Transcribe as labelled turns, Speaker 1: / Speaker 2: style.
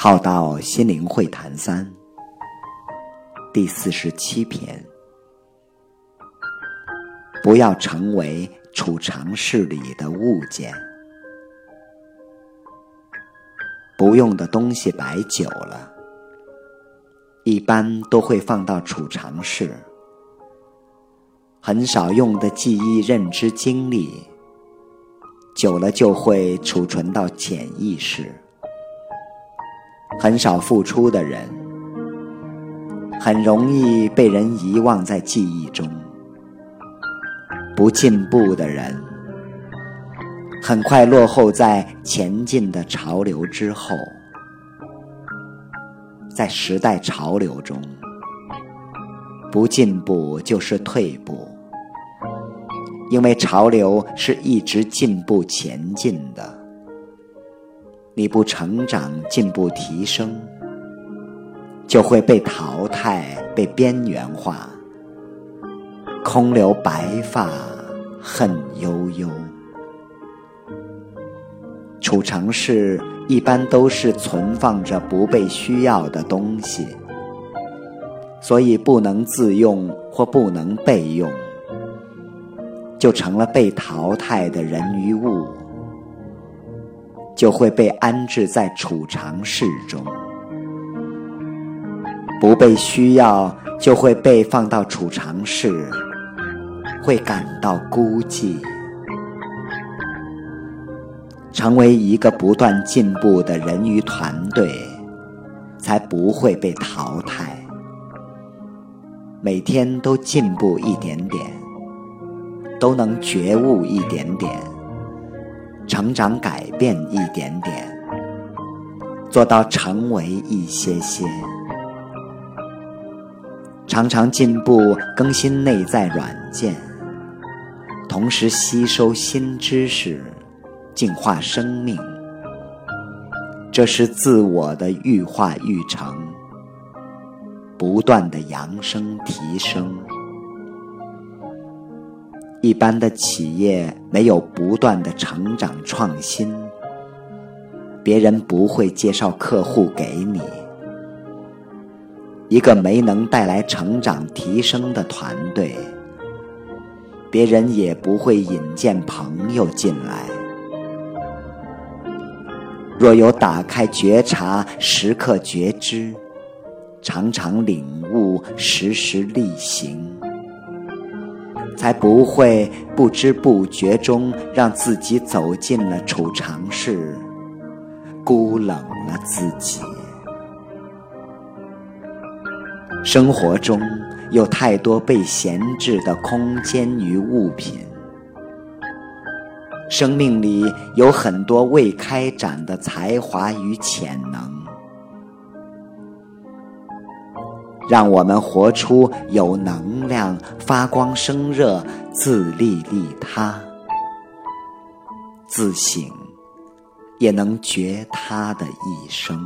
Speaker 1: 浩道心灵会谈三第四十七篇：不要成为储藏室里的物件。不用的东西摆久了，一般都会放到储藏室；很少用的记忆、认知、经历，久了就会储存到潜意识。很少付出的人，很容易被人遗忘在记忆中；不进步的人，很快落后在前进的潮流之后。在时代潮流中，不进步就是退步，因为潮流是一直进步前进的。你不成长、进步、提升，就会被淘汰、被边缘化，空留白发，恨悠悠。储藏室一般都是存放着不被需要的东西，所以不能自用或不能备用，就成了被淘汰的人与物。就会被安置在储藏室中，不被需要就会被放到储藏室，会感到孤寂。成为一个不断进步的人与团队，才不会被淘汰。每天都进步一点点，都能觉悟一点点。成长改变一点点，做到成为一些些，常常进步更新内在软件，同时吸收新知识，净化生命。这是自我的愈化愈成，不断的扬升提升。一般的企业没有不断的成长创新，别人不会介绍客户给你。一个没能带来成长提升的团队，别人也不会引荐朋友进来。若有打开觉察，时刻觉知，常常领悟，时时力行。才不会不知不觉中让自己走进了储藏室，孤冷了自己。生活中有太多被闲置的空间与物品，生命里有很多未开展的才华与潜能。让我们活出有能量、发光生热、自利利他、自省也能觉他的一生。